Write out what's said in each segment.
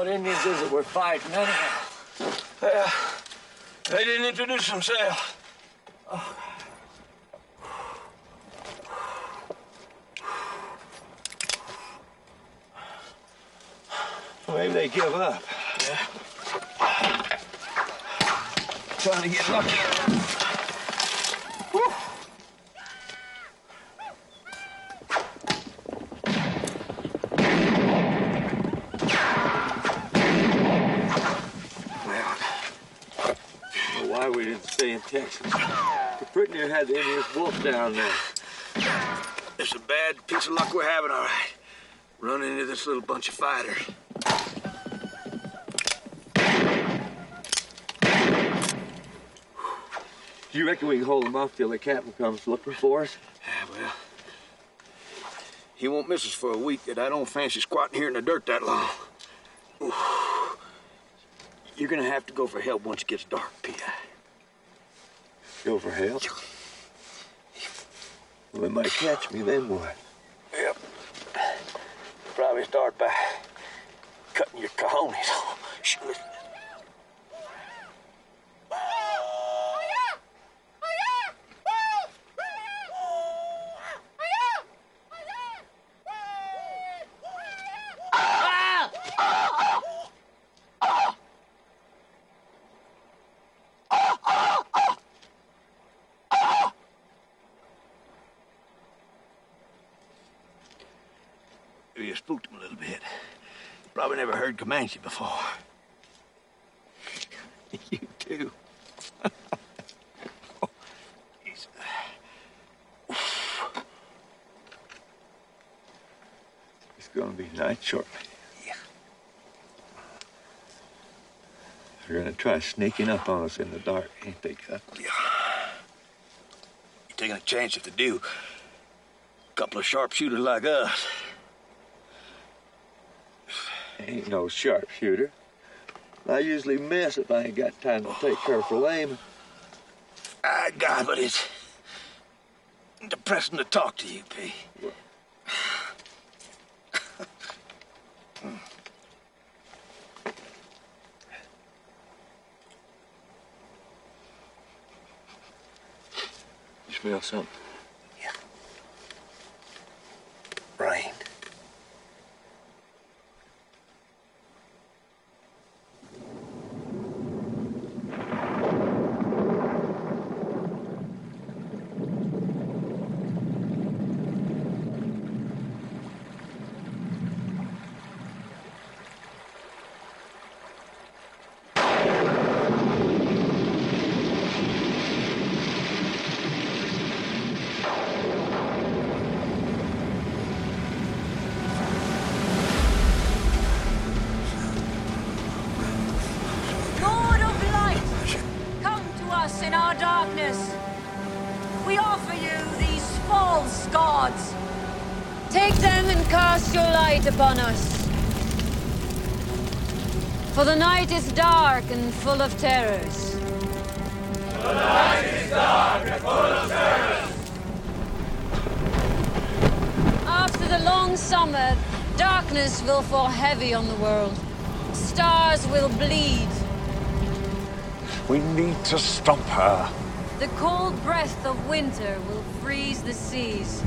What Indians is it we're fighting anyhow? Yeah. They didn't introduce themselves. Well, maybe they give up. Yeah. Trying to get lucky. Well, I don't know why in Texas. Pretty near had the wolf down there. It's a bad piece of luck we're having, all right. Running into this little bunch of fighters. Do you reckon we can hold them off till the captain comes looking for us? Yeah, well, he won't miss us for a week, and I don't fancy squatting here in the dirt that long. You're gonna have to go for help once it gets dark, Pea Eye Go for help? Well, they might catch me, then what? Yep. Probably start by cutting your cojones off. Shoot. You spooked him a little bit. Probably heard Comanche before. You too. He's- uh, It's gonna be night shortly. Yeah. They're gonna try sneaking up on us in the dark, ain't they, Cut? You're taking a chance if they do. A couple of sharpshooters like us. Ain't no sharpshooter. I usually miss if I ain't got time to take careful aim. I got, but it's depressing to talk to you, P. You smell something? Dark and full of terrors. After the long summer, darkness will fall heavy on the world. Stars will bleed. We need to stop her. The cold breath of winter will freeze the seas,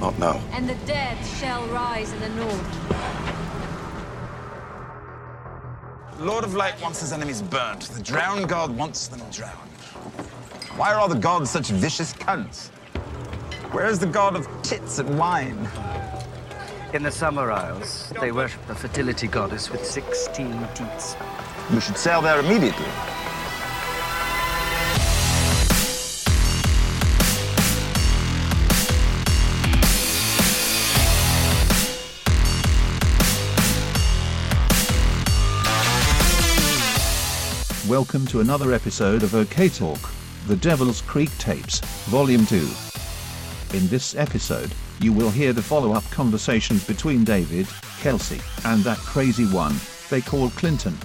Not now. and the dead shall rise in the north. Lord of Light wants his enemies burnt. The drowned god wants them drowned. Why are all the gods such vicious cunts? Where is the god of tits and wine? In the Summer Isles, they worship the fertility goddess with 16 teats. We should sail there immediately. Welcome to another episode of OK Talk, The Devil's Creek Tapes, Volume 2. In this episode, you will hear the follow up conversations between David, Kelsey, and that crazy one they call Clinton.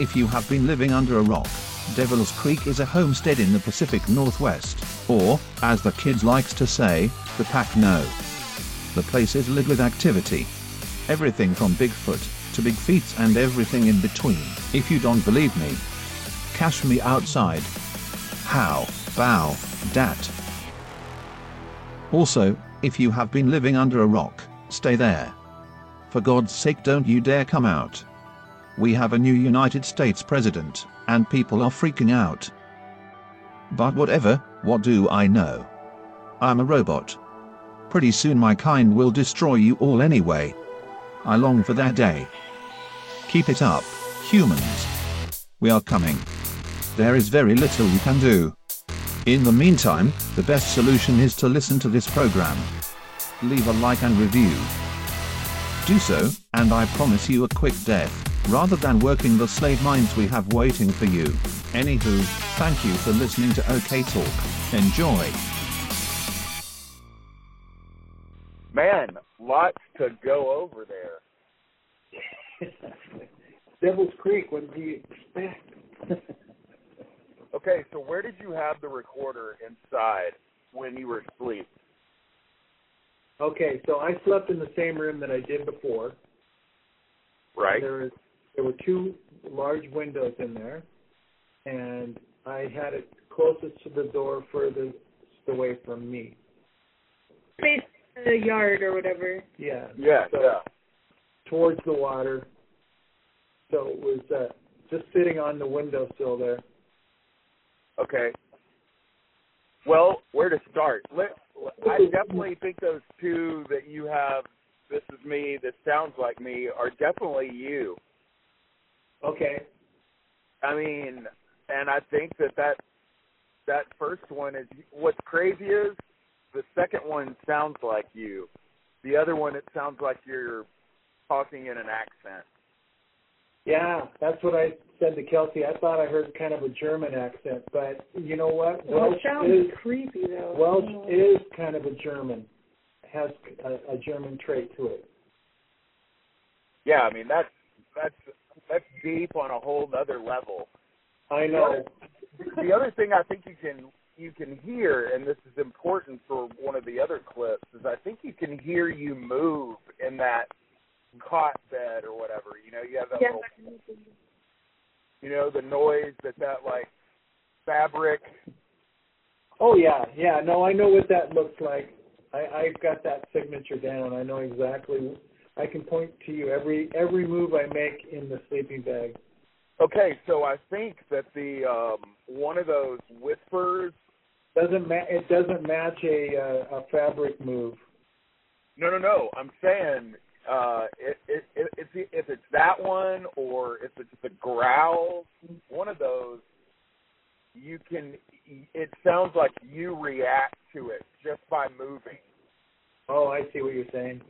If you have been living under a rock, Devil's Creek is a homestead in the Pacific Northwest, or, as the kids likes to say, the Pac No. The place is lit with activity. Everything from Bigfoot, to big feats and everything in between. If you don't believe me, cash me outside. How, bow, dat. Also, if you have been living under a rock, stay there. For God's sake don't you dare come out. We have a new United States president, and people are freaking out. But whatever, what do I know? I'm a robot. Pretty soon my kind will destroy you all anyway. I long for that day. Keep it up, humans. We are coming. There is very little you can do. In the meantime, the best solution is to listen to this program. Leave a like and review. Do so, and I promise you a quick death, rather than working the slave minds we have waiting for you. Anywho, thank you for listening to OK Talk. Enjoy. Man, lots to go over there. Devil's Creek, what do you expect? Okay, so where did you have the recorder inside when you were asleep? okay, so I slept in the same room that I did before. Right. There was there were two large windows in there, and I had it closest to the door, furthest away from me. Face the yard or whatever. Yeah. Yeah, so yeah. Towards the water. So it was uh, just sitting on the windowsill there. Okay. Well, where to start? Let, I definitely think those two that you have, this is me, this sounds like me, are definitely you. Okay. I mean, and I think that that that first one is what's crazy is the second one sounds like you. The other one it sounds like you're talking in an accent. Yeah, that's what I said to Kelsey. I thought I heard kind of a German accent, but you know what? Well, Welsh it sounds is creepy though. Welsh is kind of a German. Has a, a German trait to it. Yeah, I mean that's that's that's deep on a whole other level. I know. the other thing I think you can you can hear, and this is important for one of the other clips, is I think you can hear you move in that cot bed or whatever. You know, you have that Yeah. little, you know, the noise that that like fabric. Oh yeah, yeah. No, I know what that looks like. I, I've got that signature down. I know exactly. I can point to you every every move I make in the sleeping bag. Okay, so I think that the um one of those whispers. Doesn't ma- it doesn't match a uh, a fabric move. No, no, no. I'm saying uh it, it, it, if if it's that one or if it's the growl, one of those, you can. It sounds like you react to it just by moving. Oh, I see what you're saying.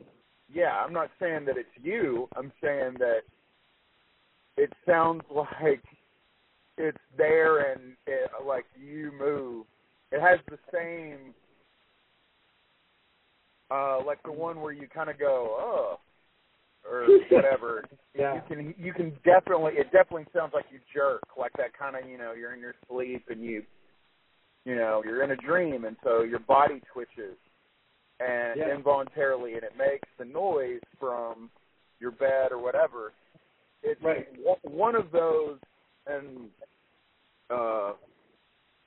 Yeah, I'm not saying that it's you. I'm saying that it sounds like it's there and it, like you move. It has the same, uh, like the one where you kind of go, oh, or whatever. Yeah. You can you can definitely it definitely sounds like you jerk, like that kind of you know you're in your sleep and you, you know you're in a dream and so your body twitches and Yeah. involuntarily and it makes the noise from your bed or whatever. It's Right. one- of those, and uh,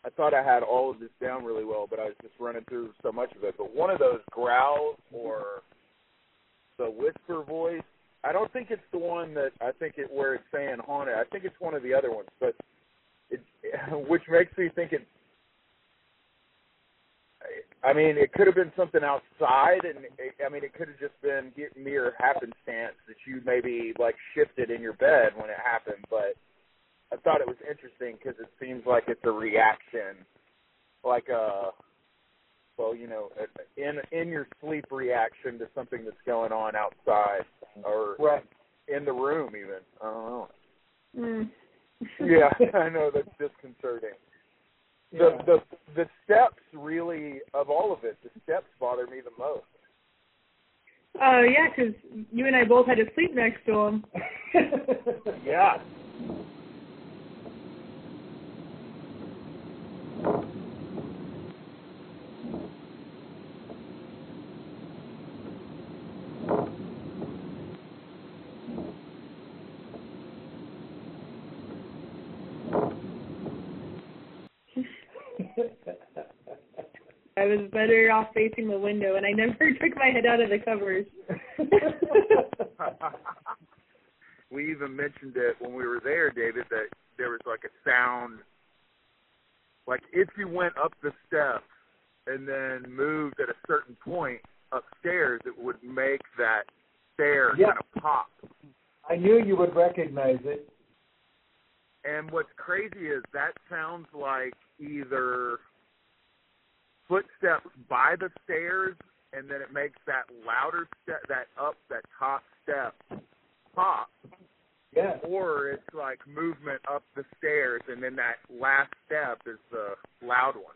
I thought I had all of this down really well, but I was just running through so much of it. But one of those growls or the whisper voice, I don't think it's the one that I think it where it's saying haunted. I think it's one of the other ones, but it, which makes me think it. I mean, it could have been something outside, and it, I mean, it could have just been mere happenstance that you maybe like shifted in your bed when it happened. But I thought it was interesting because it seems like it's a reaction, like a, well, you know, in in your sleep reaction to something that's going on outside or Right. in the room even. I don't know. Mm. Yeah, I know that's disconcerting. The the the steps really of all of it, the steps bother me the most. Uh, yeah because you and I both had to sleep next to him. Yeah. I was better off facing the window, and I never took my head out of the covers. we even mentioned it when we were there, David, that there was like a sound, like if you went up the steps and then moved at a certain point upstairs, it would make that stair Yeah. kind of pop. I knew you would recognize it. And what's crazy is that sounds like either footsteps by the stairs, and then it makes that louder step, that up, that top step pop, Yeah. or it's like movement up the stairs, and then that last step is the loud one.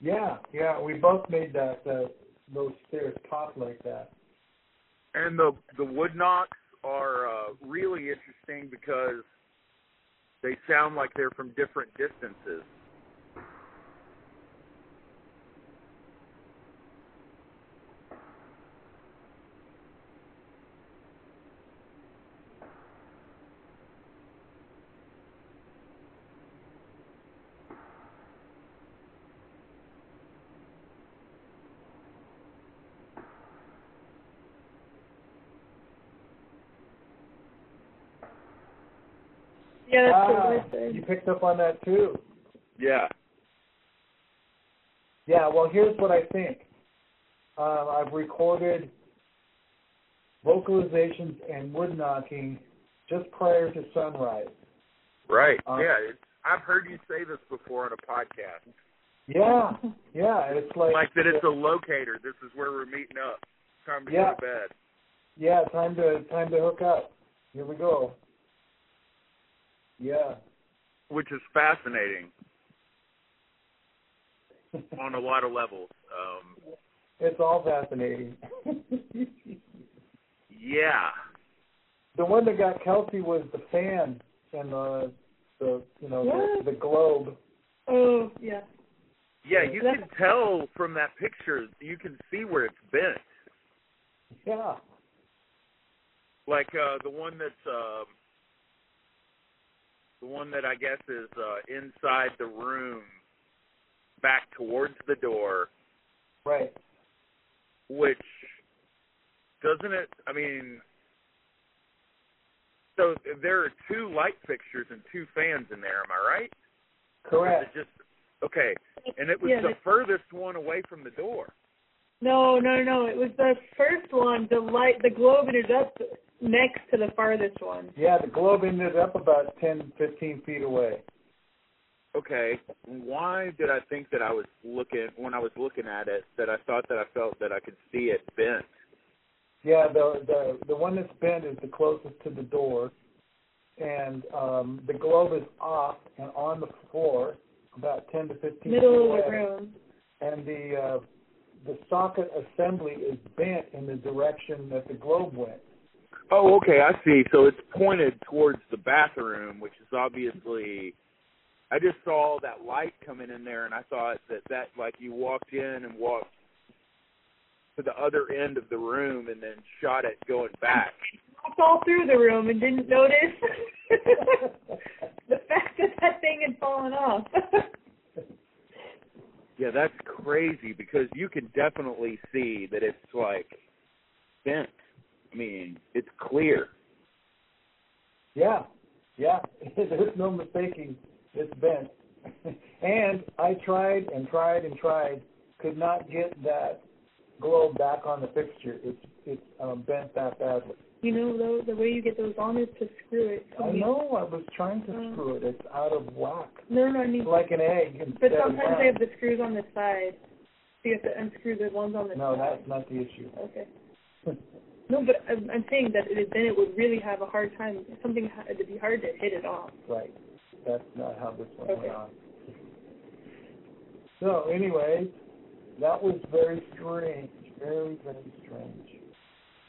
Yeah, yeah. We both made that uh, those stairs pop like that. And the the wood knocks are uh, really interesting because they sound like they're from different distances. Yeah, that's ah, what I you picked up on that too. Yeah. Yeah. Well, here's what I think. Um, I've recorded vocalizations and wood knocking just prior to sunrise. Right. Uh, yeah. It's, I've heard you say this before on a podcast. Yeah, yeah. It's like Like that it's a locator. This is where we're meeting up. Time to Yeah. go to bed. yeah. Time to time to hook up. Here we go. Yeah. Which is fascinating on a lot of levels. Um, It's all fascinating. yeah. the one that got Kelsey was the fan and the the you know What? the, the globe. Oh, yeah. Yeah, you can tell from that picture, you can see where it's bent. Yeah. Like uh the one that's um the one that I guess is uh inside the room back towards the door, Right. which doesn't it I mean so there are two light fixtures and two fans in there, am I right? Or is Correct. it just okay. And it was Yeah, the the- furthest one away from the door. No, no, no. It was the first one. The light, the globe ended up next to the farthest one. Yeah, the globe ended up about ten, fifteen feet away. Okay. Why did I think that I was looking when I was looking at it that I thought that I felt that I could see it bent? Yeah, the the the one that's bent is the closest to the door, and um, the globe is off and on the floor, about ten to fifteen Middle feet of the room. and the uh, the socket assembly is bent in the direction that the globe went. Oh, okay, I see. So it's pointed towards the bathroom, which is obviously. I just saw that light coming in there, and I thought that that like you walked in and walked to the other end of the room and then shot it going back. Walked all through the room and didn't notice the fact that that thing had fallen off. Yeah, that's crazy because you can definitely see that it's like bent. I mean, it's clear. Yeah, yeah. There's no mistaking it's bent. and I tried and tried and tried, could not get that globe back on the fixture. It's it's um, bent that badly. you know, though, the way you get those on is to screw it. I know. I was trying to mm. screw it. It's out of whack. No, no, I mean, like an egg. but sometimes they have the screws on the side. So you have to unscrew the ones on the No, side. that's not the issue. Okay. No, but I'm, I'm saying that it, then it would really have a hard time. Something ha- it'd be hard to hit it off. Right. That's not how this one Okay. went on. So, anyway, that was very strange. Very, very strange.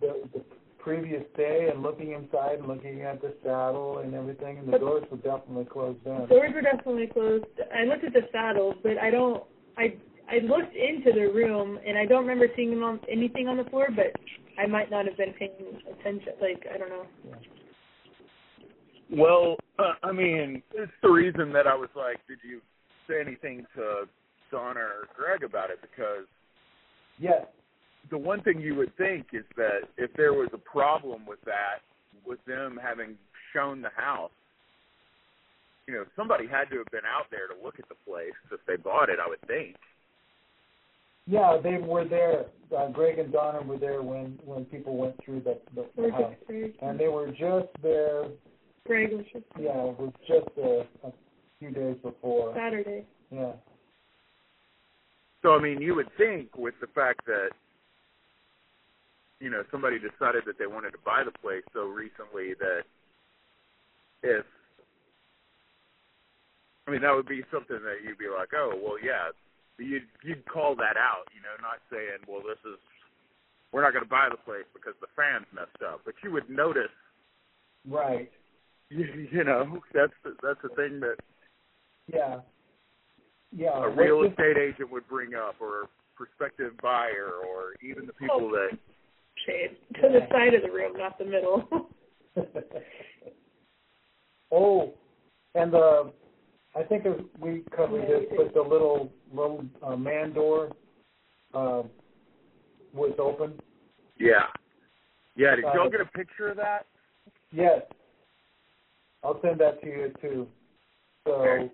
The, the previous day and looking inside and looking at the saddle and everything, and the But- doors were definitely closed The doors were definitely closed. I looked at the saddles, but I don't. I I looked into the room and I don't remember seeing on, anything on the floor, but I might not have been paying attention. Like I don't know. Well, uh, I mean, it's the reason that I was like, did you say anything to Donna or Greg about it because Yes. The one thing you would think is that if there was a problem with that, with them having shown the house, you know, somebody had to have been out there to look at the place if they bought it. I would think. Yeah, they were there. Uh, Greg and Donna were there when when people went through the the, the house, Greg. and they were just there. Greg was just Yeah, it was just a, a few days before. Saturday. Yeah. So I mean, you would think with the fact that you know somebody decided that they wanted to buy the place so recently that if I mean that would be something that you'd be like, oh well, yeah, you'd you'd call that out, you know, not saying, well, this is we're not going to buy the place because the fans messed up, but you would notice, Right. you, you know, that's the, that's the thing that Yeah. Yeah. a real estate agent would bring up, or a prospective buyer, or even the people that Shade. To the side of the room, not the middle. oh, and the I think it- we covered this, but the little little uh, man door uh, was open. Yeah. Yeah, did y'all Uh, get a picture of that? Yes. I'll send that to you too. So, Okay.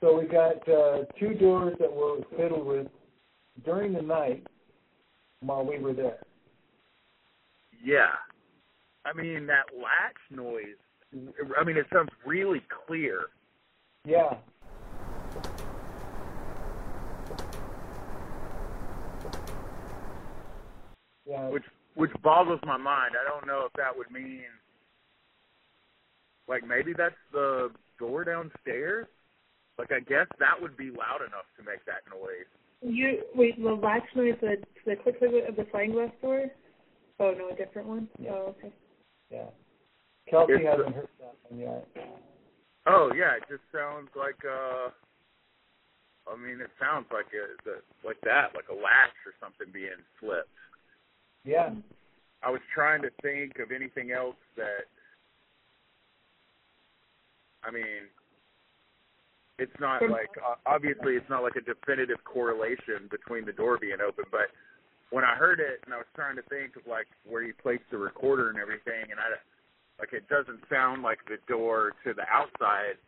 so we got uh, two doors that were fiddled with during the night while we were there. Yeah. I mean, that latch noise, I mean, it sounds really clear. Yeah. Yeah. Which which boggles my mind. I don't know if that would mean like maybe that's the door downstairs. Like I guess that would be loud enough to make that noise. You wait, the latch noise, the the click click of the sliding glass door. Oh no, a different one. Yeah. Oh okay. Yeah. Kelsey It's- hasn't heard that one yet. Oh yeah, it just sounds like uh I mean it sounds like a, the, like that, like a latch or something being flipped. Yeah. I was trying to think of anything else that I mean it's not like uh, obviously it's not like a definitive correlation between the door being open, but when I heard it and I was trying to think of like where you placed the recorder and everything, and I like it doesn't sound like the door to the outside.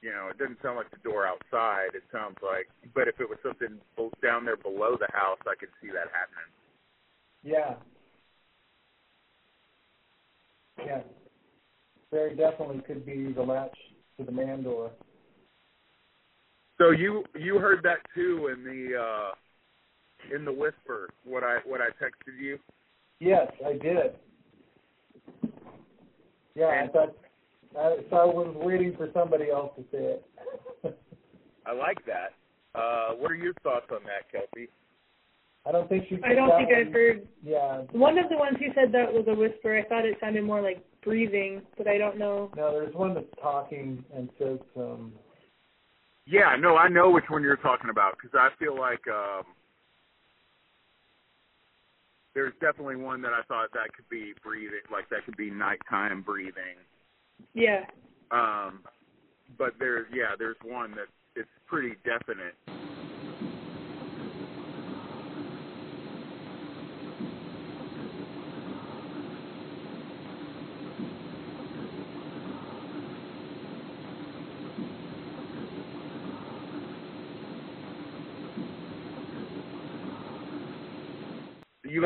You know, it doesn't sound like the door outside. It sounds like, but if it was something down there below the house, I could see that happening. Yeah. Yeah. Very definitely could be the latch to the man door. So you you heard that too in the uh in the whisper what I what I texted you. Yes, I did. Yeah, I thought I, so I was waiting for somebody else to say it. I like that. Uh what are your thoughts on that, Kelsey? I don't think she. I don't think one- I've heard Yeah, one of the ones you said that was a whisper. I thought it sounded more like breathing, but I don't know. no, there's one that's talking and says um Yeah, no, I know which one you're talking about because I feel like um there's definitely one that I thought that could be breathing, like that could be nighttime breathing. Yeah. Um, but there's yeah, there's one that it's pretty definite.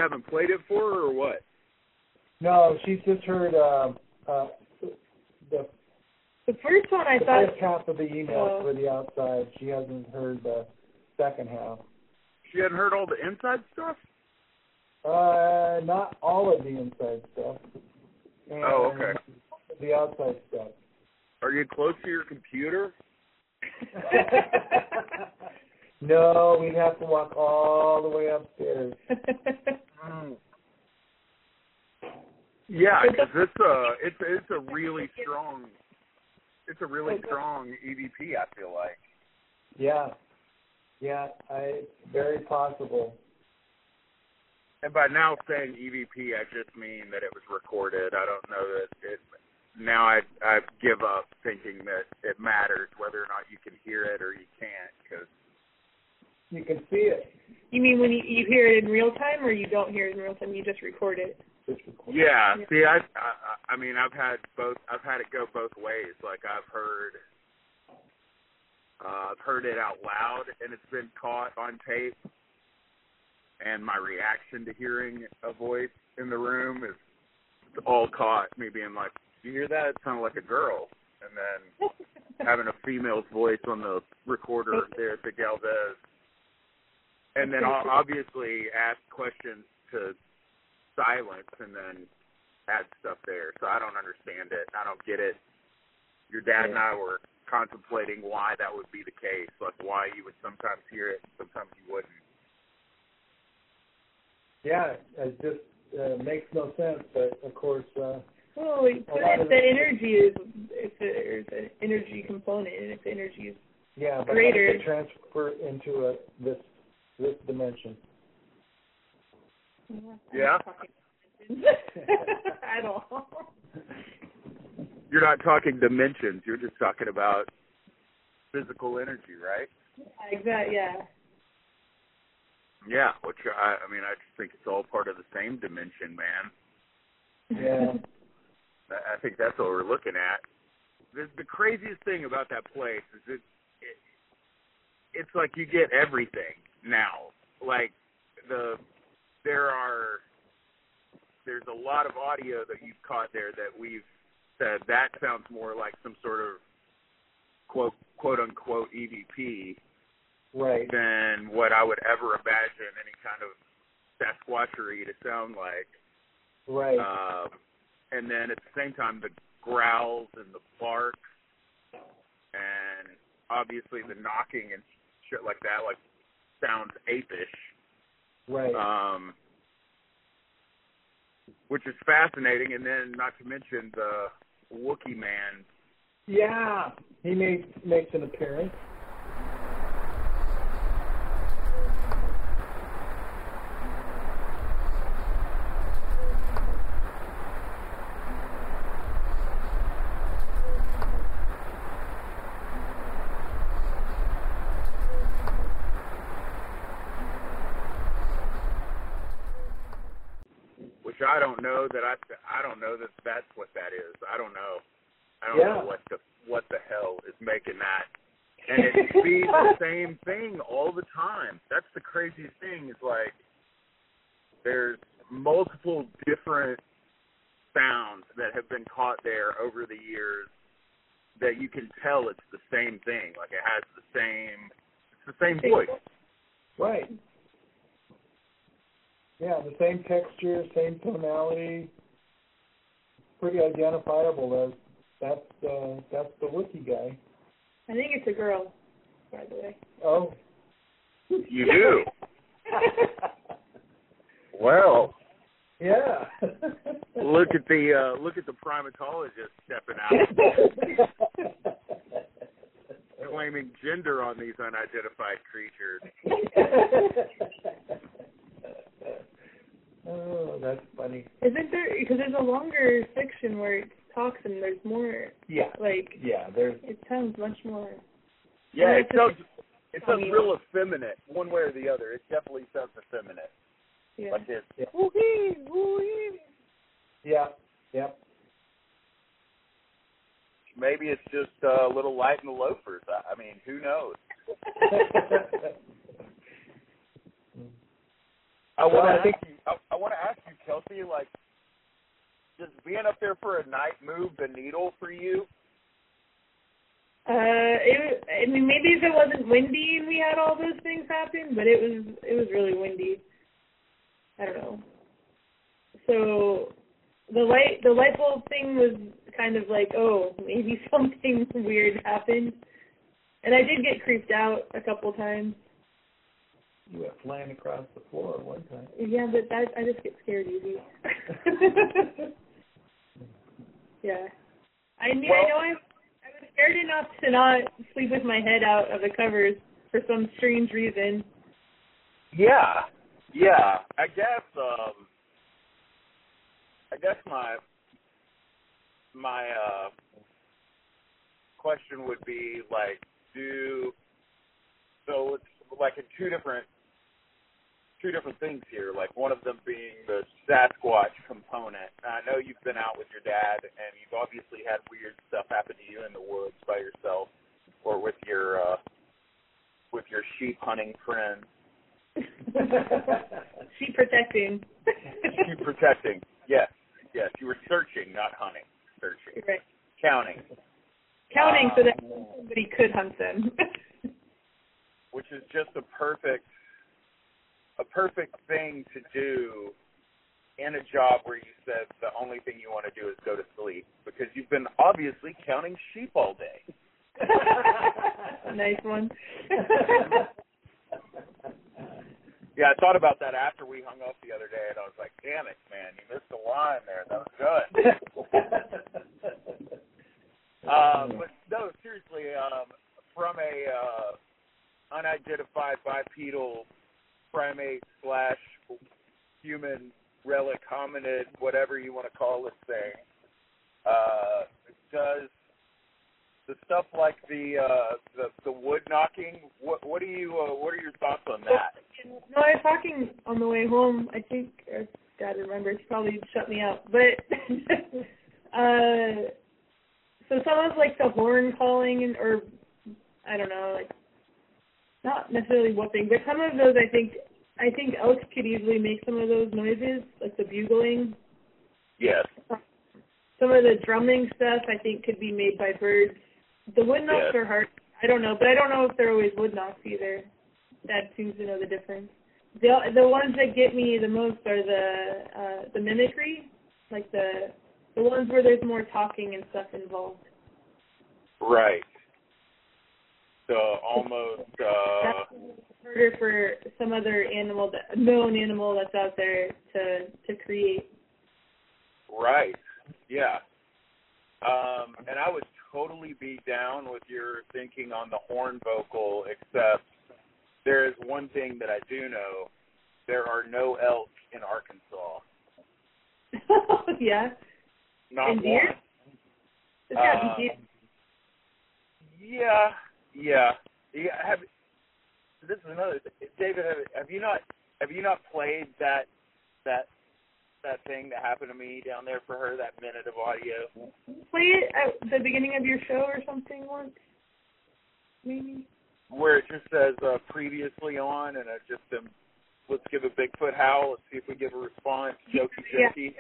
Haven't played it for her or what? no, she's just heard uh uh the The first one I the thought first half of the email Oh. for the outside. She hasn't heard the second half. She hadn't heard all the inside stuff. Uh, not all of the inside stuff. And Oh, okay. The outside stuff. Are you close to your computer? no, we'd have to walk all the way upstairs. Yeah, because it's a it's it's a really strong it's a really strong EVP. I feel like. Yeah, yeah, I very possible. And by now saying EVP, I just mean that it was recorded. I don't know that it now I I give up thinking that it matters whether or not you can hear it or you can't because You can see it. You mean when you, you hear it in real time, or you don't hear it in real time? You just record it. Just record. yeah. See, I, I I mean I've had both. I've had it go both ways. Like I've heard. Uh, I've heard it out loud and it's been caught on tape, and my reaction to hearing a voice in the room is all caught. Me being like, "You hear that? It sounded like a girl," and then having a female's voice on the recorder there at the Galvez. And then I'll obviously ask questions to silence and then add stuff there. So I don't understand it. I don't get it. Your dad and I were contemplating why that would be the case, like why you would sometimes hear it, sometimes you wouldn't. Yeah, it just uh, makes no sense. But of course, uh, Well, like, A lot if of- the energy is, if there's an energy component, and if the energy is yeah, but Greater. it transfer into a this this dimension? Yeah. at all. You're not talking dimensions. You're just talking about physical energy, right? Exactly. Yeah. Yeah, which I, I mean, I just think it's all part of the same dimension, man. Yeah. I I think that's what we're looking at. The, the craziest thing about that place is it, it it's like you get everything now. Like the there are there's a lot of audio that you've caught there that we've said that sounds more like some sort of quote quote unquote EVP Right. than what I would ever imagine any kind of Sasquatchery to sound like. Right. Um, and then at the same time, the growls and the barks, and obviously the knocking and shit like that, like sounds apish. right. Um, which is fascinating, and then not to mention the Wookiee man. yeah. He makes makes an appearance. Which I don't know that I I don't know that that's what that is. I don't know. I don't Yeah. know what the what the hell is making that. And it be the same thing all the time. That's the craziest thing. Is like there's multiple different sounds that have been caught there over the years that you can tell it's the same thing. Like it has the same it's the same voice. Right. Yeah, the same texture, same tonality. Pretty identifiable as that's uh, that's the Wookiee guy. I think it's a girl, by the way. Oh. You do. Well, Yeah. look at the uh look at the primatologist stepping out claiming gender on these unidentified creatures. Oh, that's funny. Isn't there? Because there's a longer section where it talks and there's more. Yeah. Like Yeah, there's it sounds much more. Yeah, Yeah, it sounds it sounds funny. real effeminate, one way or the other. It definitely sounds effeminate. Yeah. Like it's Yeah. woo-hee, woo-hee. yeah, yeah. Maybe it's just uh, a little light in the loafers. I, I mean, who knows? I want to think- ask you. I, I want to ask you, Kelsey. Like, does being up there for a night move the needle for you? Uh, it. I mean, maybe if it wasn't windy and we had all those things happen, but it was it was really windy. I don't know. So the light the light bulb thing was kind of like, oh, maybe something weird happened, and I did get creeped out a couple times. You went flying across the floor one time. Yeah, but that I just get scared easy. yeah, I mean I know I I was scared enough to not sleep with my head out of the covers for some strange reason. Yeah, yeah. I guess. um I guess my my uh question would be like, do so it's like in two different two different things here. Like one of them being the Sasquatch component. I know you've been out with your dad, and you've obviously had weird stuff happen to you in the woods by yourself, or with your uh, with your sheep hunting friends. sheep protecting. sheep protecting. Yes, yes. You were searching, not hunting. Searching. Right. Counting. Counting Uh, so that somebody could hunt them. which is just a perfect a perfect thing to do in a job where you said the only thing you want to do is go to sleep because you've been obviously counting sheep all day. nice one. Yeah, I thought about that after we hung up the other day, and I was like, "Damn it, man, you missed a line there. That was good." um, but no, seriously, um, from a uh, unidentified bipedal primate slash human relic hominid, whatever you want to call this thing, uh, does the stuff like the uh, the the wood knocking? What what do you uh, what are your thoughts on that? no, I was talking on the way home. I think uh, Dad remembers. He probably shut me out. But uh, so some of like the horn calling and or I don't know, like not necessarily whooping, but some of those I think I think elk could easily make some of those noises, like the bugling. Yes. Some of the drumming stuff I think could be made by birds. The wood knocks Yes. are hard. I don't know, but I don't know if they're always wood knocks either. Dad seems to know the difference. The the ones that get me the most are the uh the mimicry, like the the ones where there's more talking and stuff involved. Right. So almost uh harder for some other animal, that, known animal that's out there to to create. right. Yeah. Um and I would totally be down with your thinking on the horn vocal except there is one thing that I do know. There are no elk in Arkansas. yeah. Not And deer? one. There's gotta Uh, be deer. Yeah, yeah, yeah. Have this is another thing. David? Have, have you not have you not played that that that thing that happened to me down there for her? That minute of audio. Play it at the beginning of your show or something once. Maybe. where it just says uh, previously on, and it just um, let's give a Bigfoot howl. Let's see if we give a response. Jokey jokey.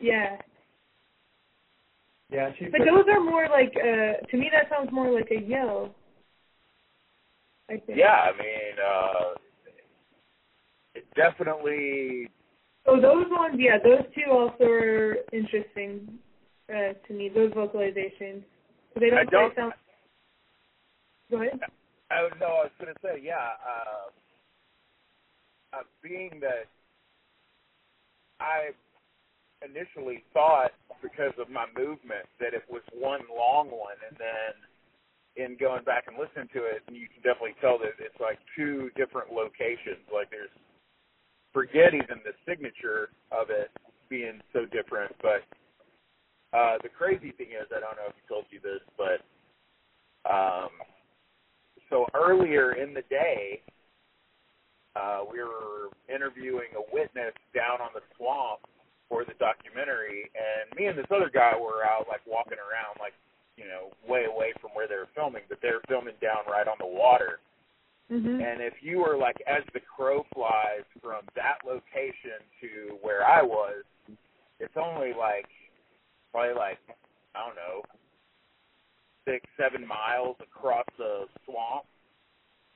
Yeah. Yeah, she. But those are more like uh to me that sounds more like a yell. I think. Yeah, I mean, uh, it definitely. So those ones, yeah, those two also are interesting uh, to me. Those vocalizations. They don't, I don't- sound. Go ahead. Oh no, I was gonna say, yeah. Uh, uh, being that I initially thought because of my movement that it was one long one, and then in going back and listening to it, and you can definitely tell that it's like two different locations. Like there's forget even the signature of it being so different, but uh, the crazy thing is, I don't know if he told you this, but um, so earlier in the day, uh, we were interviewing a witness down on the swamp for the documentary, and me and this other guy were out like walking around, like you know, way away from where they were filming, but they were filming down right on the water. Mm-hmm. And if you were like as the crow flies from that location to where I was, it's only like probably like I don't know six seven miles across the swamp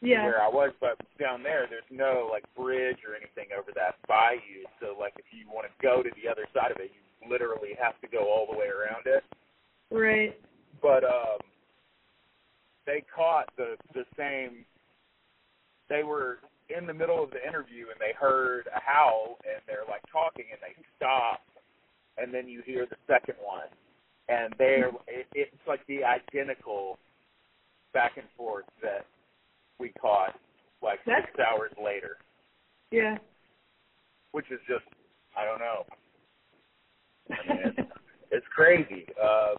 Yeah. where I was, but down there, there's no like bridge or anything over that bayou. So like, if you want to go to the other side of it, you literally have to go all the way around it. Right. But um, they caught the the same. They were in the middle of the interview and they heard a howl and they're like talking and they stop, and then you hear the second one, and they're it, it's like the identical back and forth that we caught like That's- six hours later, Yeah. which is just I don't know. I mean, it's, it's crazy. Uh,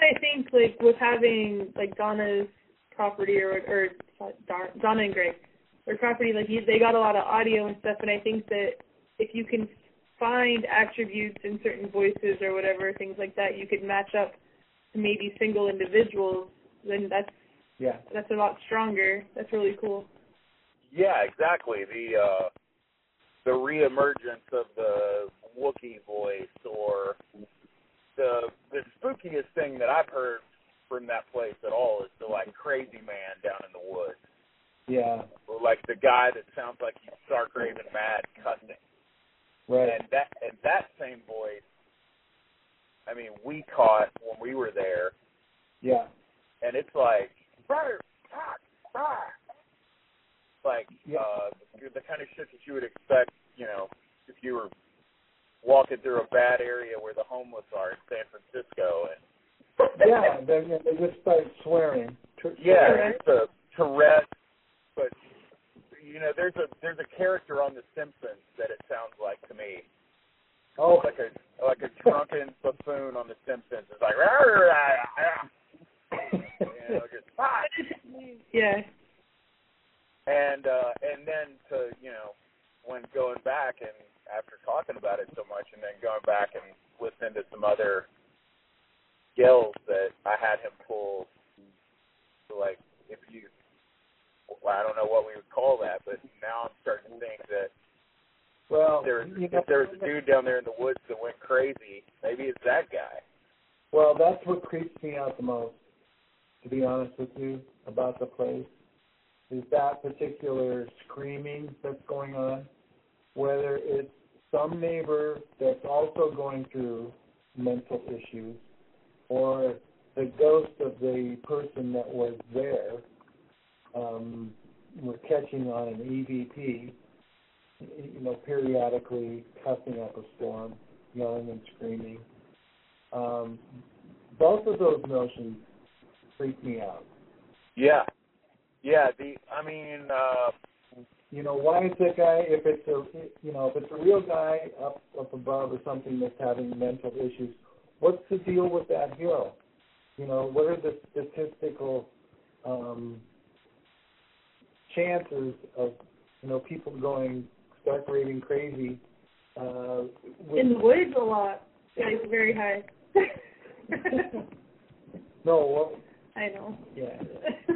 I think like with having like Donna's property or or Donna and Greg, their property like you, they got a lot of audio and stuff, and I think that if you can find attributes in certain voices or whatever things like that, you could match up to maybe single individuals. Then that's Yeah. that's a lot stronger. That's really cool. yeah, exactly. The uh, the reemergence of the Wookiee voice, or the the spookiest thing that I've heard from that place at all is the like crazy man down in the woods, Yeah. or like the guy that sounds like he's stark raving mad cussing. Right. And that and that same voice, I mean, we caught when we were there, Yeah. and it's like, "Brr, fuck, fuck." like Yeah. uh, the kind of shit that you would expect, you know, if you were walking through a bad area where the homeless are in San Francisco, and Yeah. They, they just start swearing. Tr- yeah, swearing. it's a Tourette, but you know, there's a there's a character on The Simpsons that it sounds like to me. Oh. like a like a drunken buffoon on The Simpsons. It's like, "Rah, rah, rah." you know, just, "Ah." Yeah. and uh, and then to you know, when going back and after talking about it so much, and then going back and listening to some other skills that I had him pull, so like if you, well, I don't know what we would call that, but now I'm starting to think that Well, there you know, if there was a dude down there in the woods that went crazy, maybe it's that guy. Well, that's what creeps me out the most, to be honest with you, about the place, is that particular screaming that's going on, whether it's some neighbor that's also going through mental issues, or the ghost of the person that was there. Um, we're catching on an EVP, you know, periodically cussing up a storm, yelling and screaming. Um, both of those notions freak me out. Yeah, yeah. The I mean, uh, You know, why is that guy? If it's a, you know, if it's a real guy up up above or something that's having mental issues, what's the deal with that hero? You know, what are the statistical um, chances of you know people going stark raving crazy? Uh, with, In the woods a lot. Like very high. no, well, I know. yeah.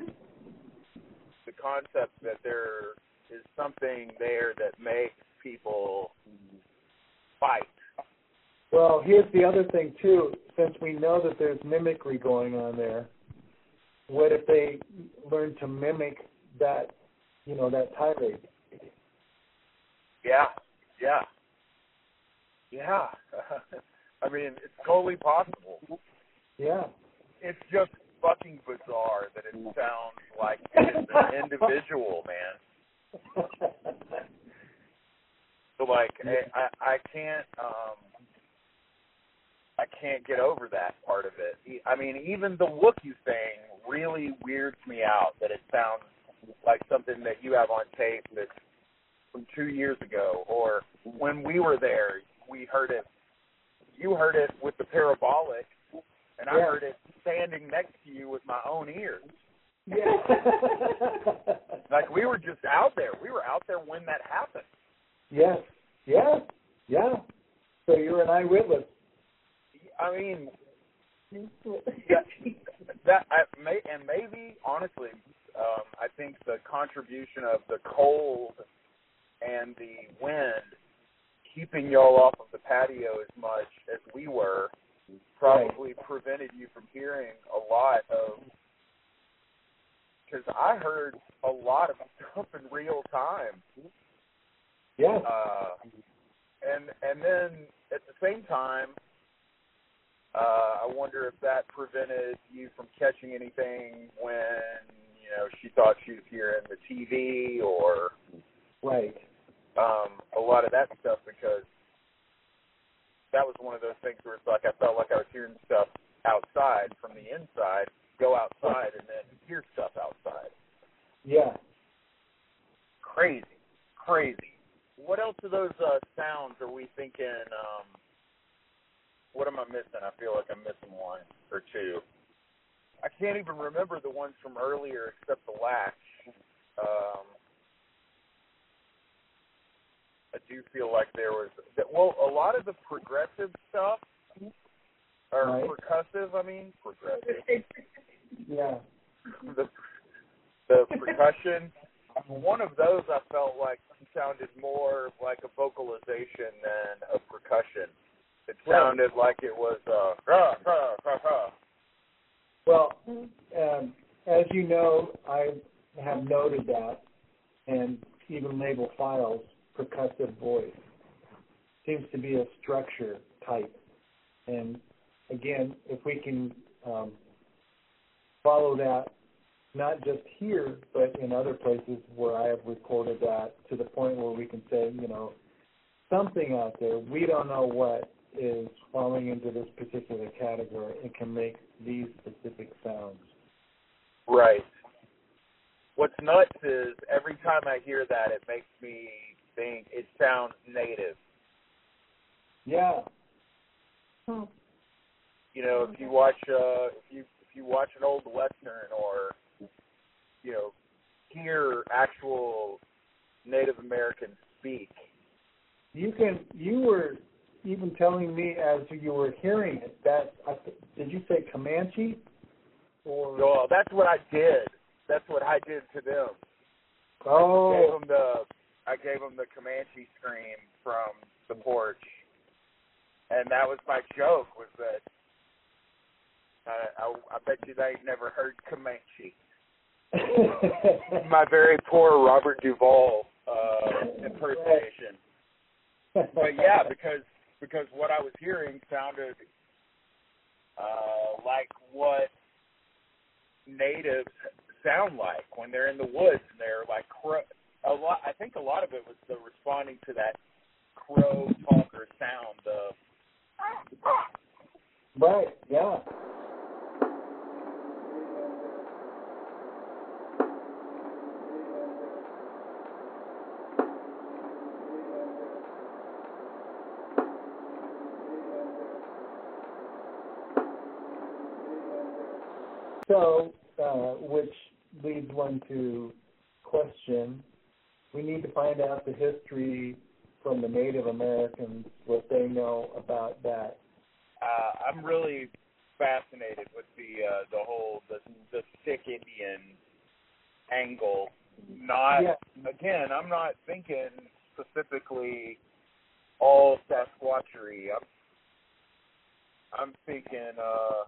the concept that there is something there that makes people fight. Well, here's the other thing too. Since we know that there's mimicry going on there, what if they learn to mimic that, you know, that tirade? Yeah, yeah, yeah. I mean, it's totally possible. Yeah. It's just fucking bizarre that it sounds like it's an individual, man. So like, I I I can't um I can't get over that part of it. I mean, even the Wookiee thing really weirds me out that it sounds like something that you have on tape that's from two years ago, or when we were there, we heard it. You heard it with the parabolic, and I heard it standing next to you with my own ears. Yeah. Like we were just out there. We were out there when that happened. yes. Yeah. Yeah. So you're an eyewitness. I mean, that, that I may and maybe honestly, um, I think the contribution of the cold and the wind keeping y'all off of the patio as much as we were probably prevented you from hearing a lot of because I heard a lot of stuff in real time. Yeah. Uh, and and then at the same time, uh, I wonder if that prevented you from catching anything when you know she thought she was hearing the TV or Right. um, a lot of that stuff because that was one of those things where it's like I felt like I was hearing stuff outside from the inside, go outside and then hear stuff outside. Yeah. Crazy, crazy. What else of those uh, sounds are we thinking um, what am I missing? I feel like I'm missing one or two. I can't even remember the ones from earlier except the latch. Um, I do feel like there was that. Well, a lot of the progressive stuff, or Right. percussive. I mean, progressive. Yeah. the the percussion. One of those I felt like sounded more like a vocalization than a percussion. It sounded like it was uh rah, rah, rah, rah. Well, um, as you know, I have noted that, and even label files, percussive voice seems to be a structure type. And again, if we can um, follow that, not just here, but in other places where I have recorded that, to the point where we can say, you know, something out there, we don't know what is falling into this particular category and can make these specific sounds. Right. What's nuts is every time I hear that, it makes me think it sounds native. Yeah. Hmm. You know, if you watch uh if you if you watch an old western or you know hear actual Native Americans speak, You can. You were even telling me as you were hearing it that I did you say Comanche? Or well, that's what I did. That's what I did to them. I gave oh, them the I gave them the Comanche scream from the porch, and that was my joke. Was that I I, I bet you they ain't never heard Comanche. my very poor Robert Duvall uh, impersonation. But yeah, because because what I was hearing sounded uh, like what natives sound like when they're in the woods and they're like crow. A lot. I think a lot of it was the responding to that crow talker sound. The right. Yeah. So, uh, which leads one to question: We need to find out the history from the Native Americans, what they know about that. uh, I'm really fascinated with the uh, the whole the the stick Indian angle. Not Yeah. again. I'm not thinking specifically all Sasquatchery. I'm I'm thinking uh,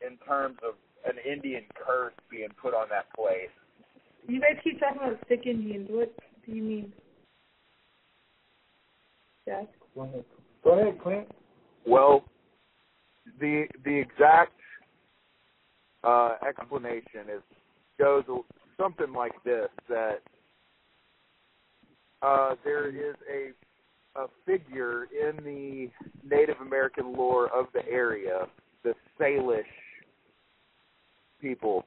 in terms of an Indian curse being put on that place. You guys keep talking about stick Indians. What do you mean? Jack? Go ahead. Go ahead, Clint. Well, the the exact uh, explanation is goes something like this: that uh, there is a a figure in the Native American lore of the area, the Salish people.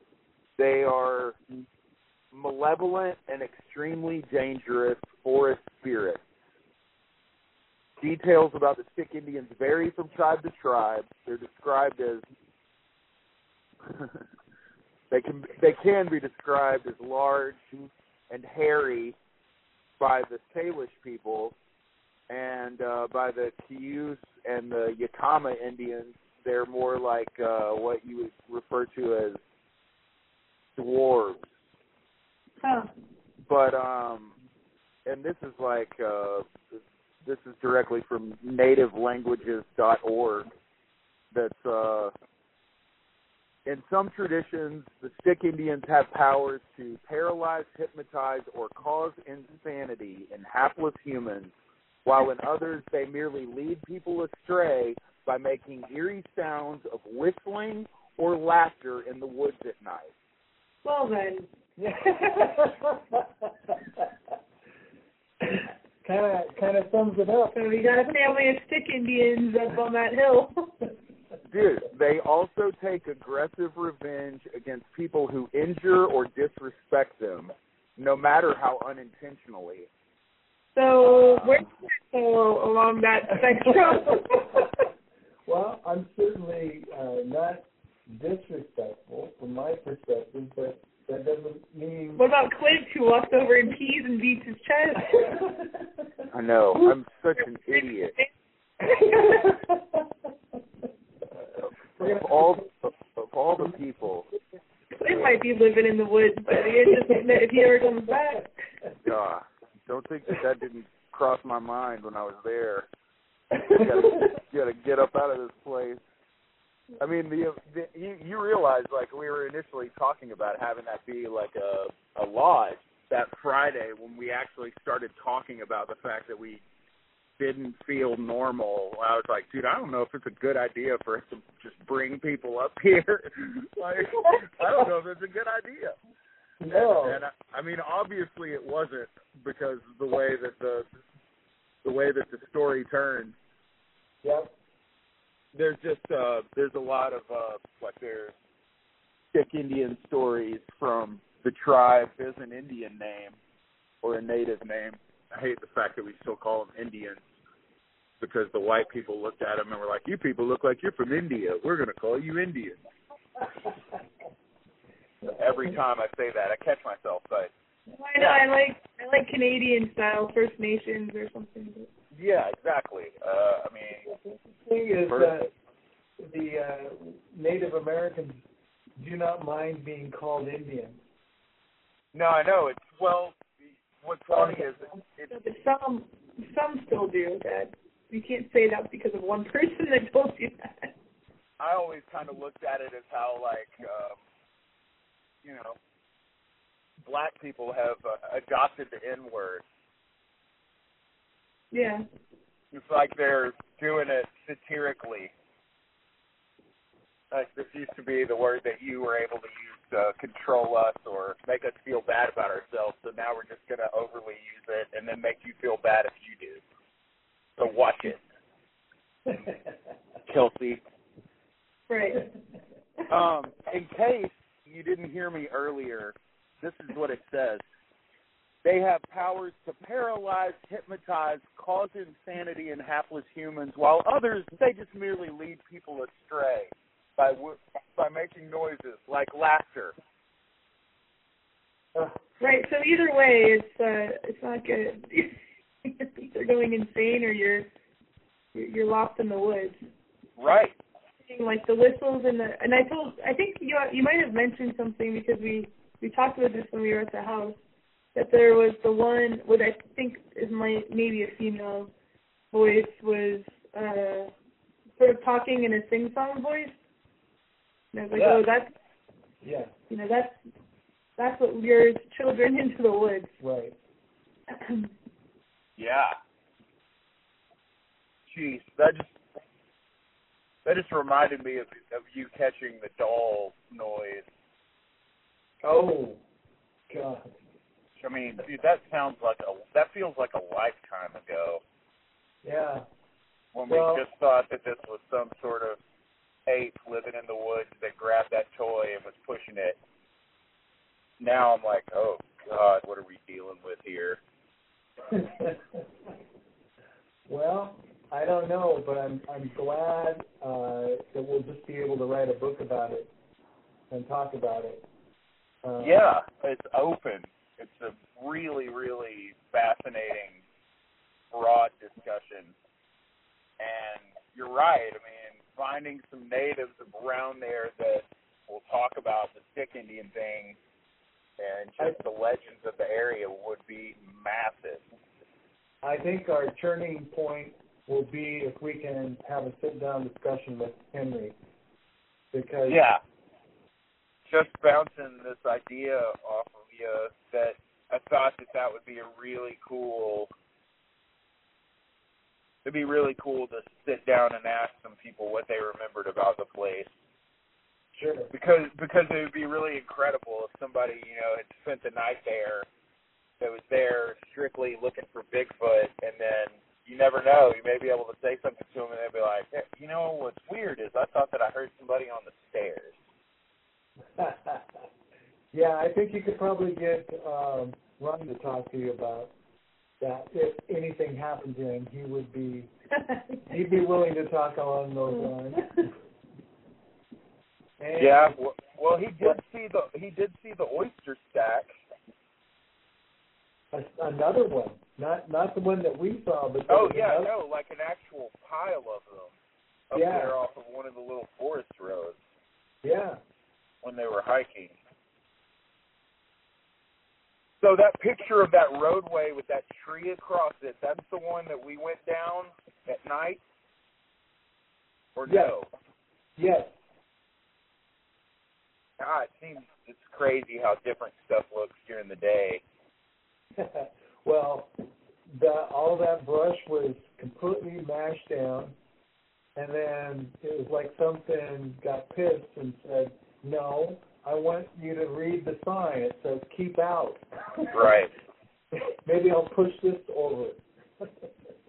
They are malevolent and extremely dangerous forest spirits. Details about the Stick Indians vary from tribe to tribe. They're described as they can they can be described as large and hairy by the Salish people, and uh, by the Cayuse and the Yakama Indians, they're more like uh, what you would refer to as dwarves. Huh. But um, and this is like uh, this is directly from nativelanguages.org. That's uh, in some traditions, the Stick Indians have powers to paralyze, hypnotize, or cause insanity in hapless humans, while in others they merely lead people astray by making eerie sounds of whistling or laughter in the woods at night. Well then. kind of kind of sums it up. So we got a family of stick Indians up on that hill. Dude, they also take aggressive revenge against people who injure or disrespect them, no matter how unintentionally. So where do you fall along that spectrum? well, I'm certainly uh, not disrespectful from my perspective, but that doesn't mean. what about Clint who walks over and pees and beats his chest? I know. I'm such an idiot. Of all of all the people, Clint might be living in the woods, but he just if he ever comes back. God, don't think that that didn't cross my mind when I was there. You gotta, you gotta get up out of this place. I mean, the, the you, you realize like we were initially talking about having that be like a a lodge that Friday when we actually started talking about the fact that we didn't feel normal. I was like, dude, I don't know if it's a good idea for us to just bring people up here. like, I don't know if it's a good idea. No. And, and I, I mean, obviously it wasn't because the way that the the way that the story turned. Yep. There's just uh there's a lot of uh like there's Stick Indian stories from the tribe. There's an Indian name or a native name. I hate the fact that we still call them Indians because the white people looked at them and were like, "You people look like you're from India. We're going to call you Indians." Every time I say that, I catch myself, but I know I like I like Canadian style First Nations or something. Yeah, exactly. Uh, I mean, The thing is that the uh, Native Americans do not mind being called Indian. no, I know it's well. What's funny is it, But some some still do that. You can't say that because of one person that told you that. I always kind of looked at it as how like um, you know black people have uh, adopted the N word. Yeah. It's like they're doing it satirically. Like this used to be the word that you were able to use to control us or make us feel bad about ourselves. So now we're just gonna overly use it and then make you feel bad if you do. So watch it, Kelsey. Right. Um, in case you didn't hear me earlier, this is what it says. They have powers to paralyze, hypnotize, cause insanity in hapless humans, while others they just merely lead people astray by by making noises like laughter. Right. So either way, it's uh, it's not good. Either going insane or you're you're you're lost in the woods. Right. Like the whistles and the and I told I think you you might have mentioned something because we we talked about this when we were at the house that there was the one what I think is my maybe a female voice was uh sort of talking in a sing song voice. And I was like, Yeah. oh, that's Yeah, you know that's that's what lures children into the woods. right. Yeah. Jeez, that just that just reminded me of of you catching the doll noise. Oh, God. I mean, dude, that sounds like a that feels like a lifetime ago Yeah. when Well- we just thought that this was some sort of ape living in the woods that grabbed that toy and was pushing it. Now I'm like, oh God, what are we dealing with here? well, I don't know, but I'm I'm glad uh, that we'll just be able to write a book about it and talk about it. Uh, Yeah, it's open. It's a really, really fascinating, broad discussion. And you're right. I mean, finding some natives around there that will talk about the stick Indian thing and just the legends of the area would be massive. I think our turning point will be if we can have a sit down discussion with Henry. Because Yeah. Just bouncing this idea off of you that I thought that that would be a really cool. It'd be really cool to sit down and ask some people what they remembered about the place sure. because because it would be really incredible if somebody you know had spent the night there that was there strictly looking for Bigfoot and then you never know you may be able to say something to them and they'd be like hey, you know what's weird is I thought that I heard somebody on the stairs yeah, I think you could probably get um, Ron to talk to you about that if anything happened to him, he would be he'd be willing to talk along those lines. And Yeah. Well, well, he did see the he did see the oyster stack. Another one, not not the one that we saw, but Oh yeah, another- no, like an actual pile of them up Yeah. there off of one of the little forest roads yeah, when they were hiking. So that picture of that roadway with that tree across it, that's the one that we went down at night? Or Yes. no? yes, God, it seems it's crazy how different stuff looks during the day. well, the, all that brush was completely mashed down, and then it was like something got pissed and said, "No, I want you to read the sign. It says keep out." Right. Maybe I'll push this over.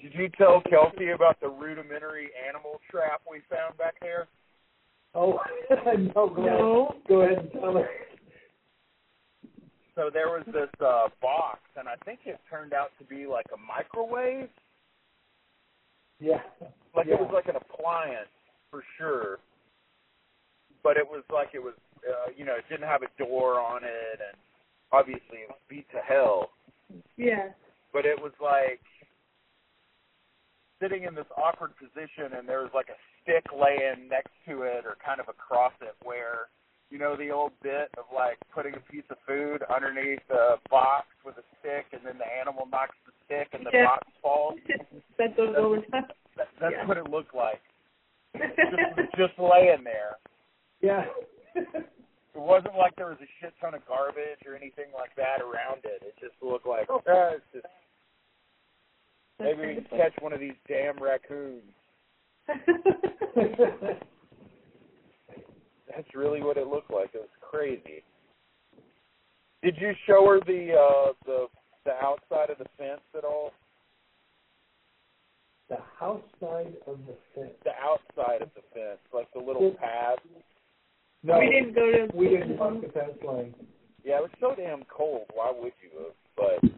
Did you tell Kelsey about the rudimentary animal trap we found back there? oh no, go No. ahead. Go ahead and tell her. So there was this uh box and I think it turned out to be like a microwave. Yeah. Like yeah. it was like an appliance for sure. But it was like it was uh, you know, it didn't have a door on it and obviously it was beat to hell. Yeah. But it was like sitting in this awkward position and there was like a stick laying next to it or kind of across it where you know the old bit of like putting a piece of food underneath a box with a stick and then the animal knocks the stick and the Yeah. box falls. That's those all the. That, that's Yeah. what it looked like. Just, just laying there. Yeah. It wasn't like there was a shit ton of garbage or anything like that around it. It just looked like uh, it's just maybe we can catch one of these damn raccoons. That's really what it looked like. It was crazy. Did you show her the uh the the outside of the fence at all? the house side of the fence. The outside of the fence, like the little path. No, we didn't go to. we didn't walk the fence line. Yeah, it was so damn cold. Why would you have? But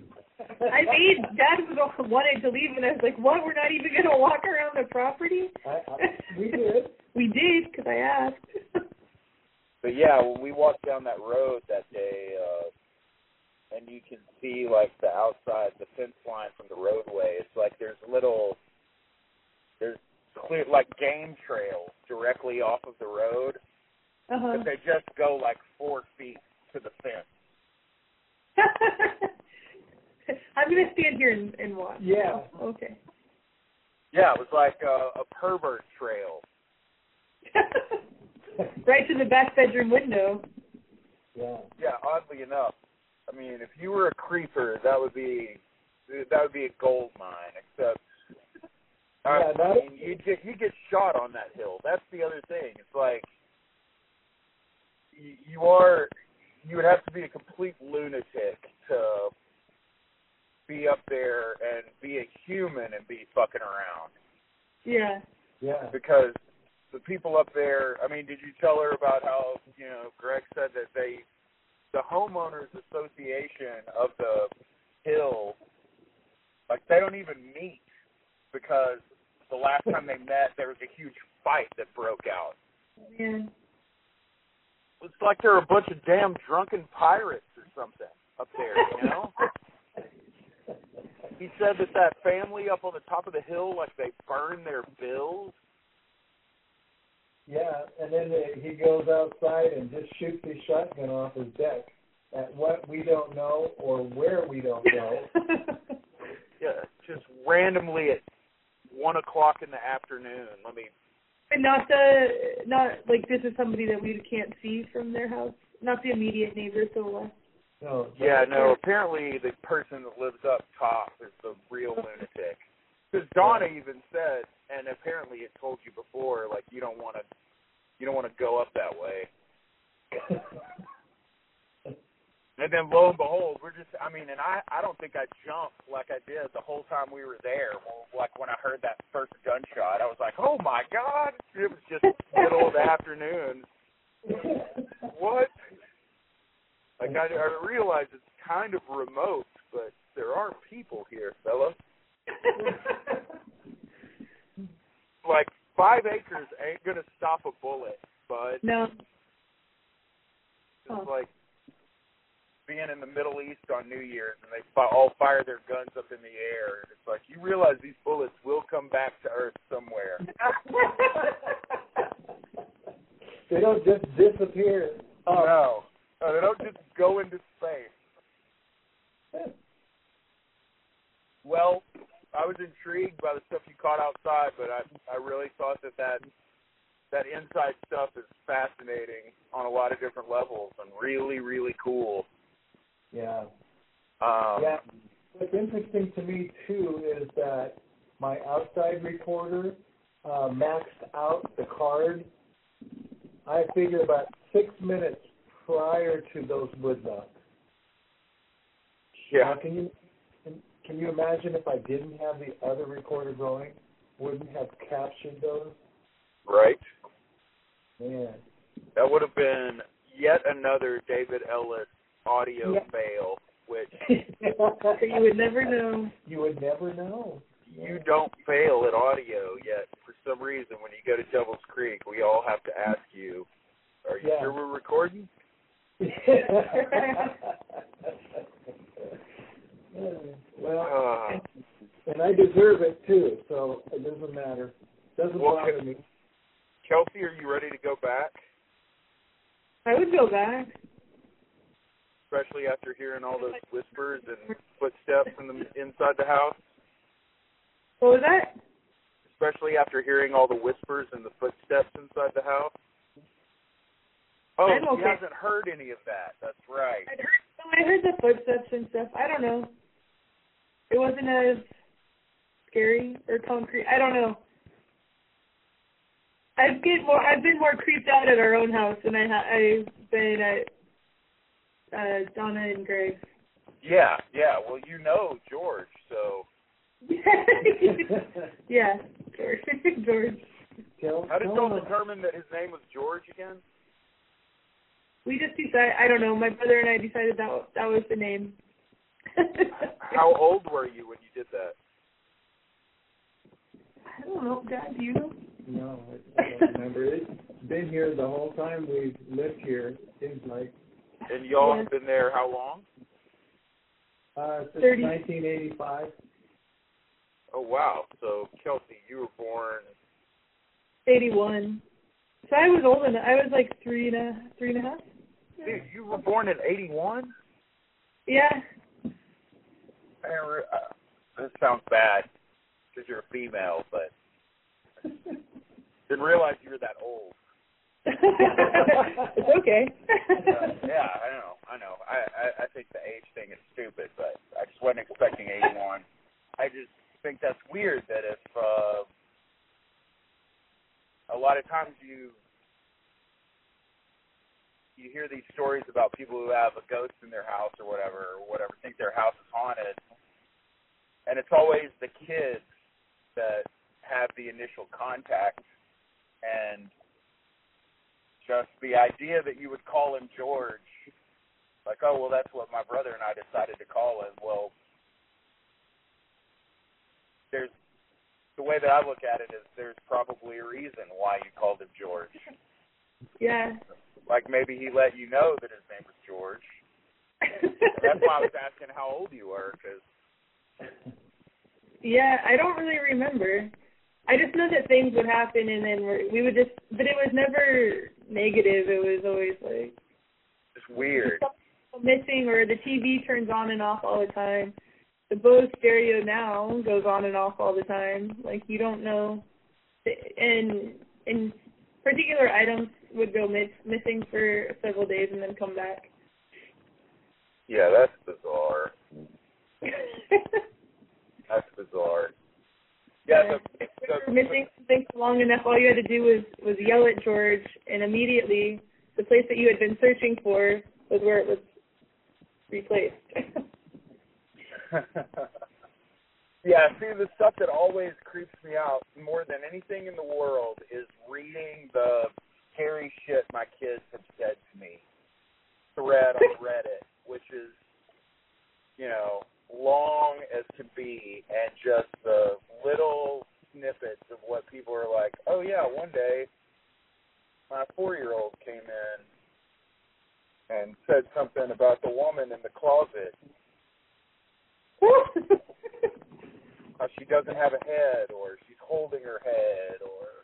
I made Dad was all wanted to leave, and I was like, "What? We're not even gonna walk around the property?" I, I, we did. we did because I asked. But yeah, when we walked down that road that day, uh and you can see like the outside, the fence line from the roadway. It's like there's little, there's clear like game trails directly off of the road, uh-huh. but they just go like four feet to the fence. I'm gonna stand here and, and watch. Yeah. Okay. Yeah, it was like a, a pervert trail. right to the back bedroom window. Yeah. Yeah, oddly enough, I mean, if you were a creeper, that would be that would be a gold mine. Except, I Yeah, that- mean, you get you get shot on that hill. That's the other thing. It's like you, you are you would have to be a complete lunatic to be up there and be a human and be fucking around Yeah. Yeah. because the people up there. I mean, did you tell her about how you know Greg said that they, the homeowners association of the hill, like they don't even meet because the last time they met there was a huge fight that broke out. Yeah. It's like they're a bunch of damn drunken pirates or something up there, you know. he said that that family up on the top of the hill, like they burn their bills. Yeah, and then they, he goes outside and just shoots his shotgun off his deck at what we don't know or where we don't know. Yeah, just randomly at one o'clock in the afternoon. Let me. and not the not like this is somebody that we can't see from their house. Not the immediate neighbor to the uh, west. No. Yeah, no. Apparently, the person that lives up top is the real lunatic. Because Donna even said, and apparently it told you before, like you don't want to, you don't want to go up that way. And then lo and behold, we're just, I mean, and I, I don't think I jumped like I did the whole time we were there. Well, like when I heard that first gunshot, I was like, oh my God. It was just middle of the afternoon. What? Like I, I realize it's kind of remote, but there are people here, fella. like five acres ain't gonna stop a bullet, but no. it's Oh. like being in the Middle East on New Year's and they all fire their guns up in the air. It's like you realize these bullets will come back to Earth somewhere. they don't just disappear. Oh, No, no, they don't just go into space. Well, I was intrigued by the stuff you caught outside, but I I really thought that that that inside stuff is fascinating on a lot of different levels and really really cool. yeah. Um, Yeah. What's interesting to me too is that my outside recorder uh, maxed out the card. I figure about six minutes prior to those wood ducks. yeah. Now, can you can, can you imagine if I didn't have the other recorder going? Wouldn't have captured those? Right. Man. That would have been yet another David Ellis audio Yeah. fail, which You would never know. You would never know. you don't fail at audio yet. For some reason, when you go to Devil's Creek, we all have to ask you, "Are you Yeah. sure we're recording?" well, Uh, and I deserve it too, so it doesn't matter. Doesn't Well, bother me. Kelsey, are you ready to go back? I would go back. Especially after hearing all those whispers and footsteps in the inside the house. What was that? Especially after hearing all the whispers and the footsteps inside the house. Oh, I'm he okay. hasn't heard any of that. That's right. I heard, no, I heard the footsteps and stuff. I don't know. It wasn't as scary or concrete. I don't know. I've get more. I've been more creeped out at our own house than I ha- I've been at uh, Donna and Greg. Yeah, yeah. Well, you know George, so yeah, George. George. Tell, how did tell y'all determine that his name was George again? We just decided. I don't know. My brother and I decided that that was the name. How old were you when you did that? I don't know. Dad, do you know? No, I I don't remember. It's been here the whole time we've lived here. Seems like And y'all Yeah. have been there how long? uh, since 30. 1985. Oh wow. So Kelsey, you were born Eighty-one. So I was old enough. I was like three and a three and a half. Dude, you were born in eighty one? Yeah. Uh, this sounds bad because you're a female, but didn't realize you were that old. it's okay. Uh, yeah, I know, I know. I, I I think the age thing is stupid, but I just wasn't expecting eighty one. I just think that's weird that if uh a lot of times you you hear these stories about people who have a ghost in their house or whatever or whatever think their house is haunted. And it's always the kids that have the initial contact and just the idea that you would call him George like oh well that's what my brother and I decided to call him. Well there's the way that I look at it is there's probably a reason why you called him George. Yeah. Like maybe he let you know that his name was George that's why I was asking how old you were because yeah, I don't really remember. I just know that things would happen and then we're, we would just, but it was never negative. It was always like it's weird missing or the TV turns on and off all the time. The Bose stereo now goes on and off all the time. Like you don't know, and and particular items would go miss, missing for several days and then come back. yeah that's bizarre that's bizarre yeah the, were the, missing something long enough, all you had to do was was yell at George, and immediately the place that you had been searching for was where it was replaced. yeah, see, the stuff that always creeps me out more than anything in the world is reading the scary shit my kids have said to me thread on Reddit, which is, you know, long as can be, and just the little snippets of what people are like. Oh yeah, one day my four-year-old came in and said something about the woman in the closet. How she doesn't have a head, or she's holding her head, or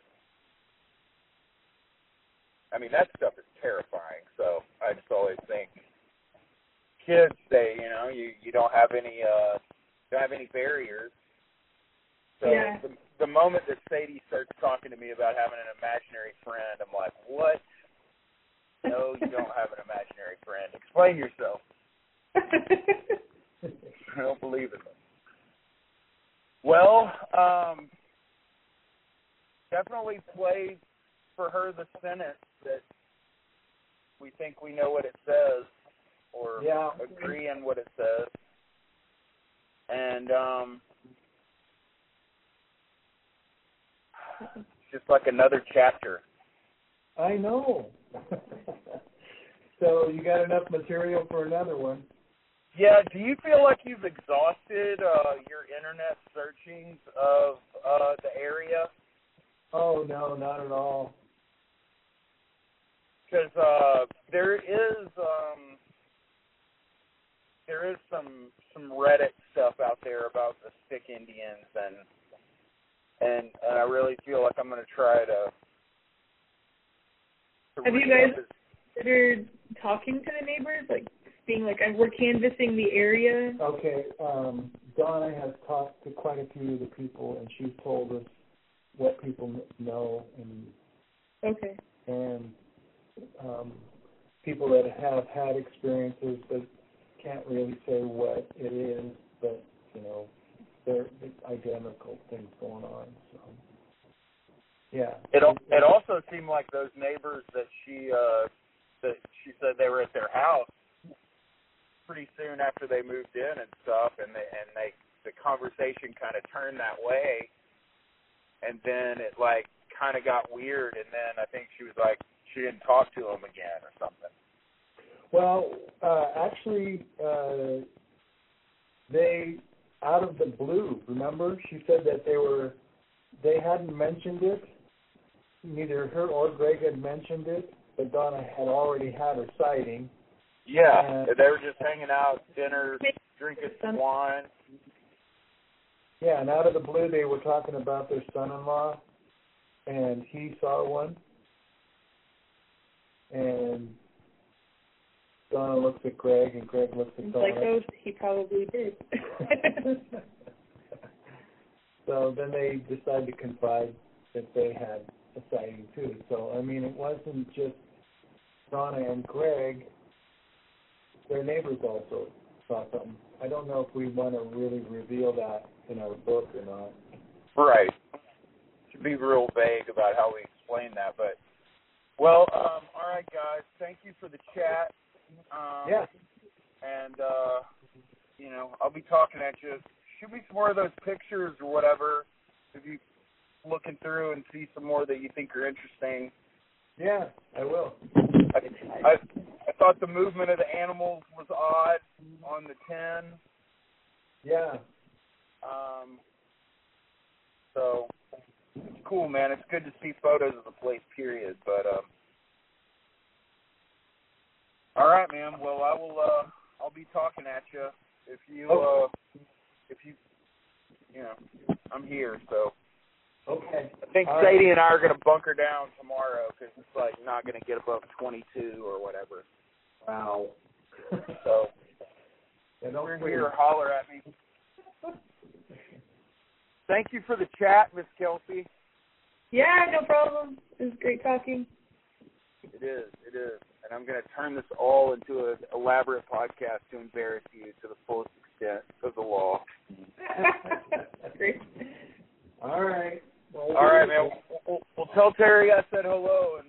I mean that stuff is terrifying. So I just always think kids say, you know, you you don't have any uh don't have any barriers. So Yeah. the the moment that Sadie starts talking to me about having an imaginary friend, I'm like, What? No, you don't have an imaginary friend. Explain yourself. I don't believe it. Well, um definitely play for her the sentence that we think we know what it says or Yeah. agree on what it says. And um just like another chapter. I know. so you got enough material for another one. Yeah, do you feel like you've exhausted uh your internet searchings of uh the area? Oh no, not at all. Because uh, there is um, there is some some Reddit stuff out there about the stick Indians and and, and I really feel like I'm going to try to. to Have you guys up considered talking to the neighbors, like being like, we're canvassing the area? Okay, um, Donna has talked to quite a few of the people, and she's told us what people kn- know and Okay. and um, people that have had experiences but can't really say what it is, but you know, they're identical things going on. So, yeah. It it also seemed like those neighbors that she uh that she said they were at their house pretty soon after they moved in and stuff and they and they the conversation kind of turned that way and then it like kind of got weird and then I think she was like she didn't talk to him again or something. Well, uh, actually, uh, they out of the blue. Remember, she said that they were they hadn't mentioned it. Neither her or Greg had mentioned it, but Donna had already had a sighting. Yeah, Uh, they were just hanging out, dinner, drinking some wine. Yeah, and out of the blue, they were talking about their son-in-law, and he saw one. And Donna looks at Greg, and Greg looks at It's Donna. like, oh, he probably did. so then they decided to confide that they had a sighting too. So I mean, it wasn't just Donna and Greg. Their neighbors also saw something. I don't know if we want to really reveal that in our book or not. Right. Should be real vague about how we explain that, but well, um, all right, guys. Thank you for the chat. Um, Yeah. And uh, you know, I'll be talking at you. Shoot me some more of those pictures or whatever. If you looking through and see some more that you think are interesting. Yeah, I will. I, I I thought the movement of the animals was odd on the ten. Yeah. Um, so it's cool, man. It's good to see photos of the place, period. But um, all right, man. Well, I will. Uh, I'll be talking at you if you. Uh, if you. You know, I'm here. So Okay. I think All right. Sadie and I are gonna bunker down tomorrow because it's like not gonna get above 22 or whatever. Wow. So Yeah, don't we're here. Holler at me. Thank you for the chat, Miss Kelsey. yeah, no problem. It was great talking. It is. It is. And I'm going to turn this all into an elaborate podcast to embarrass you to the fullest extent of the law. great. All right. Well, All right, man. We'll, we'll, we'll tell Terry I said hello, and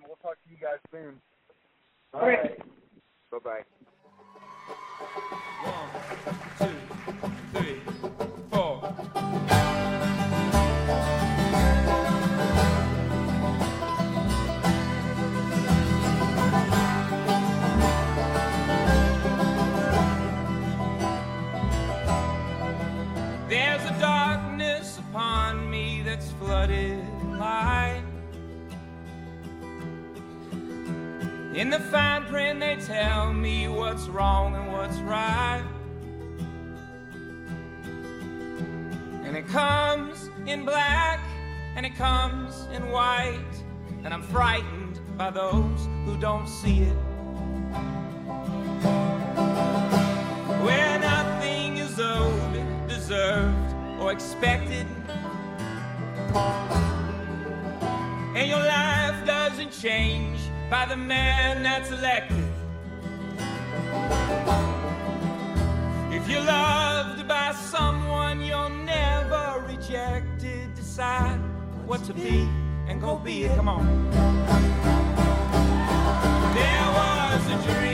In the fine print, they tell me what's wrong and what's right. And it comes in black and it comes in white. And I'm frightened by those who don't see it. Where nothing is owed, deserved, or expected. by the man that's elected. If you're loved by someone you'll never rejected, decide what to be and go be it. Come on. There was a dream.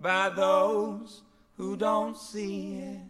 by those who don't see it.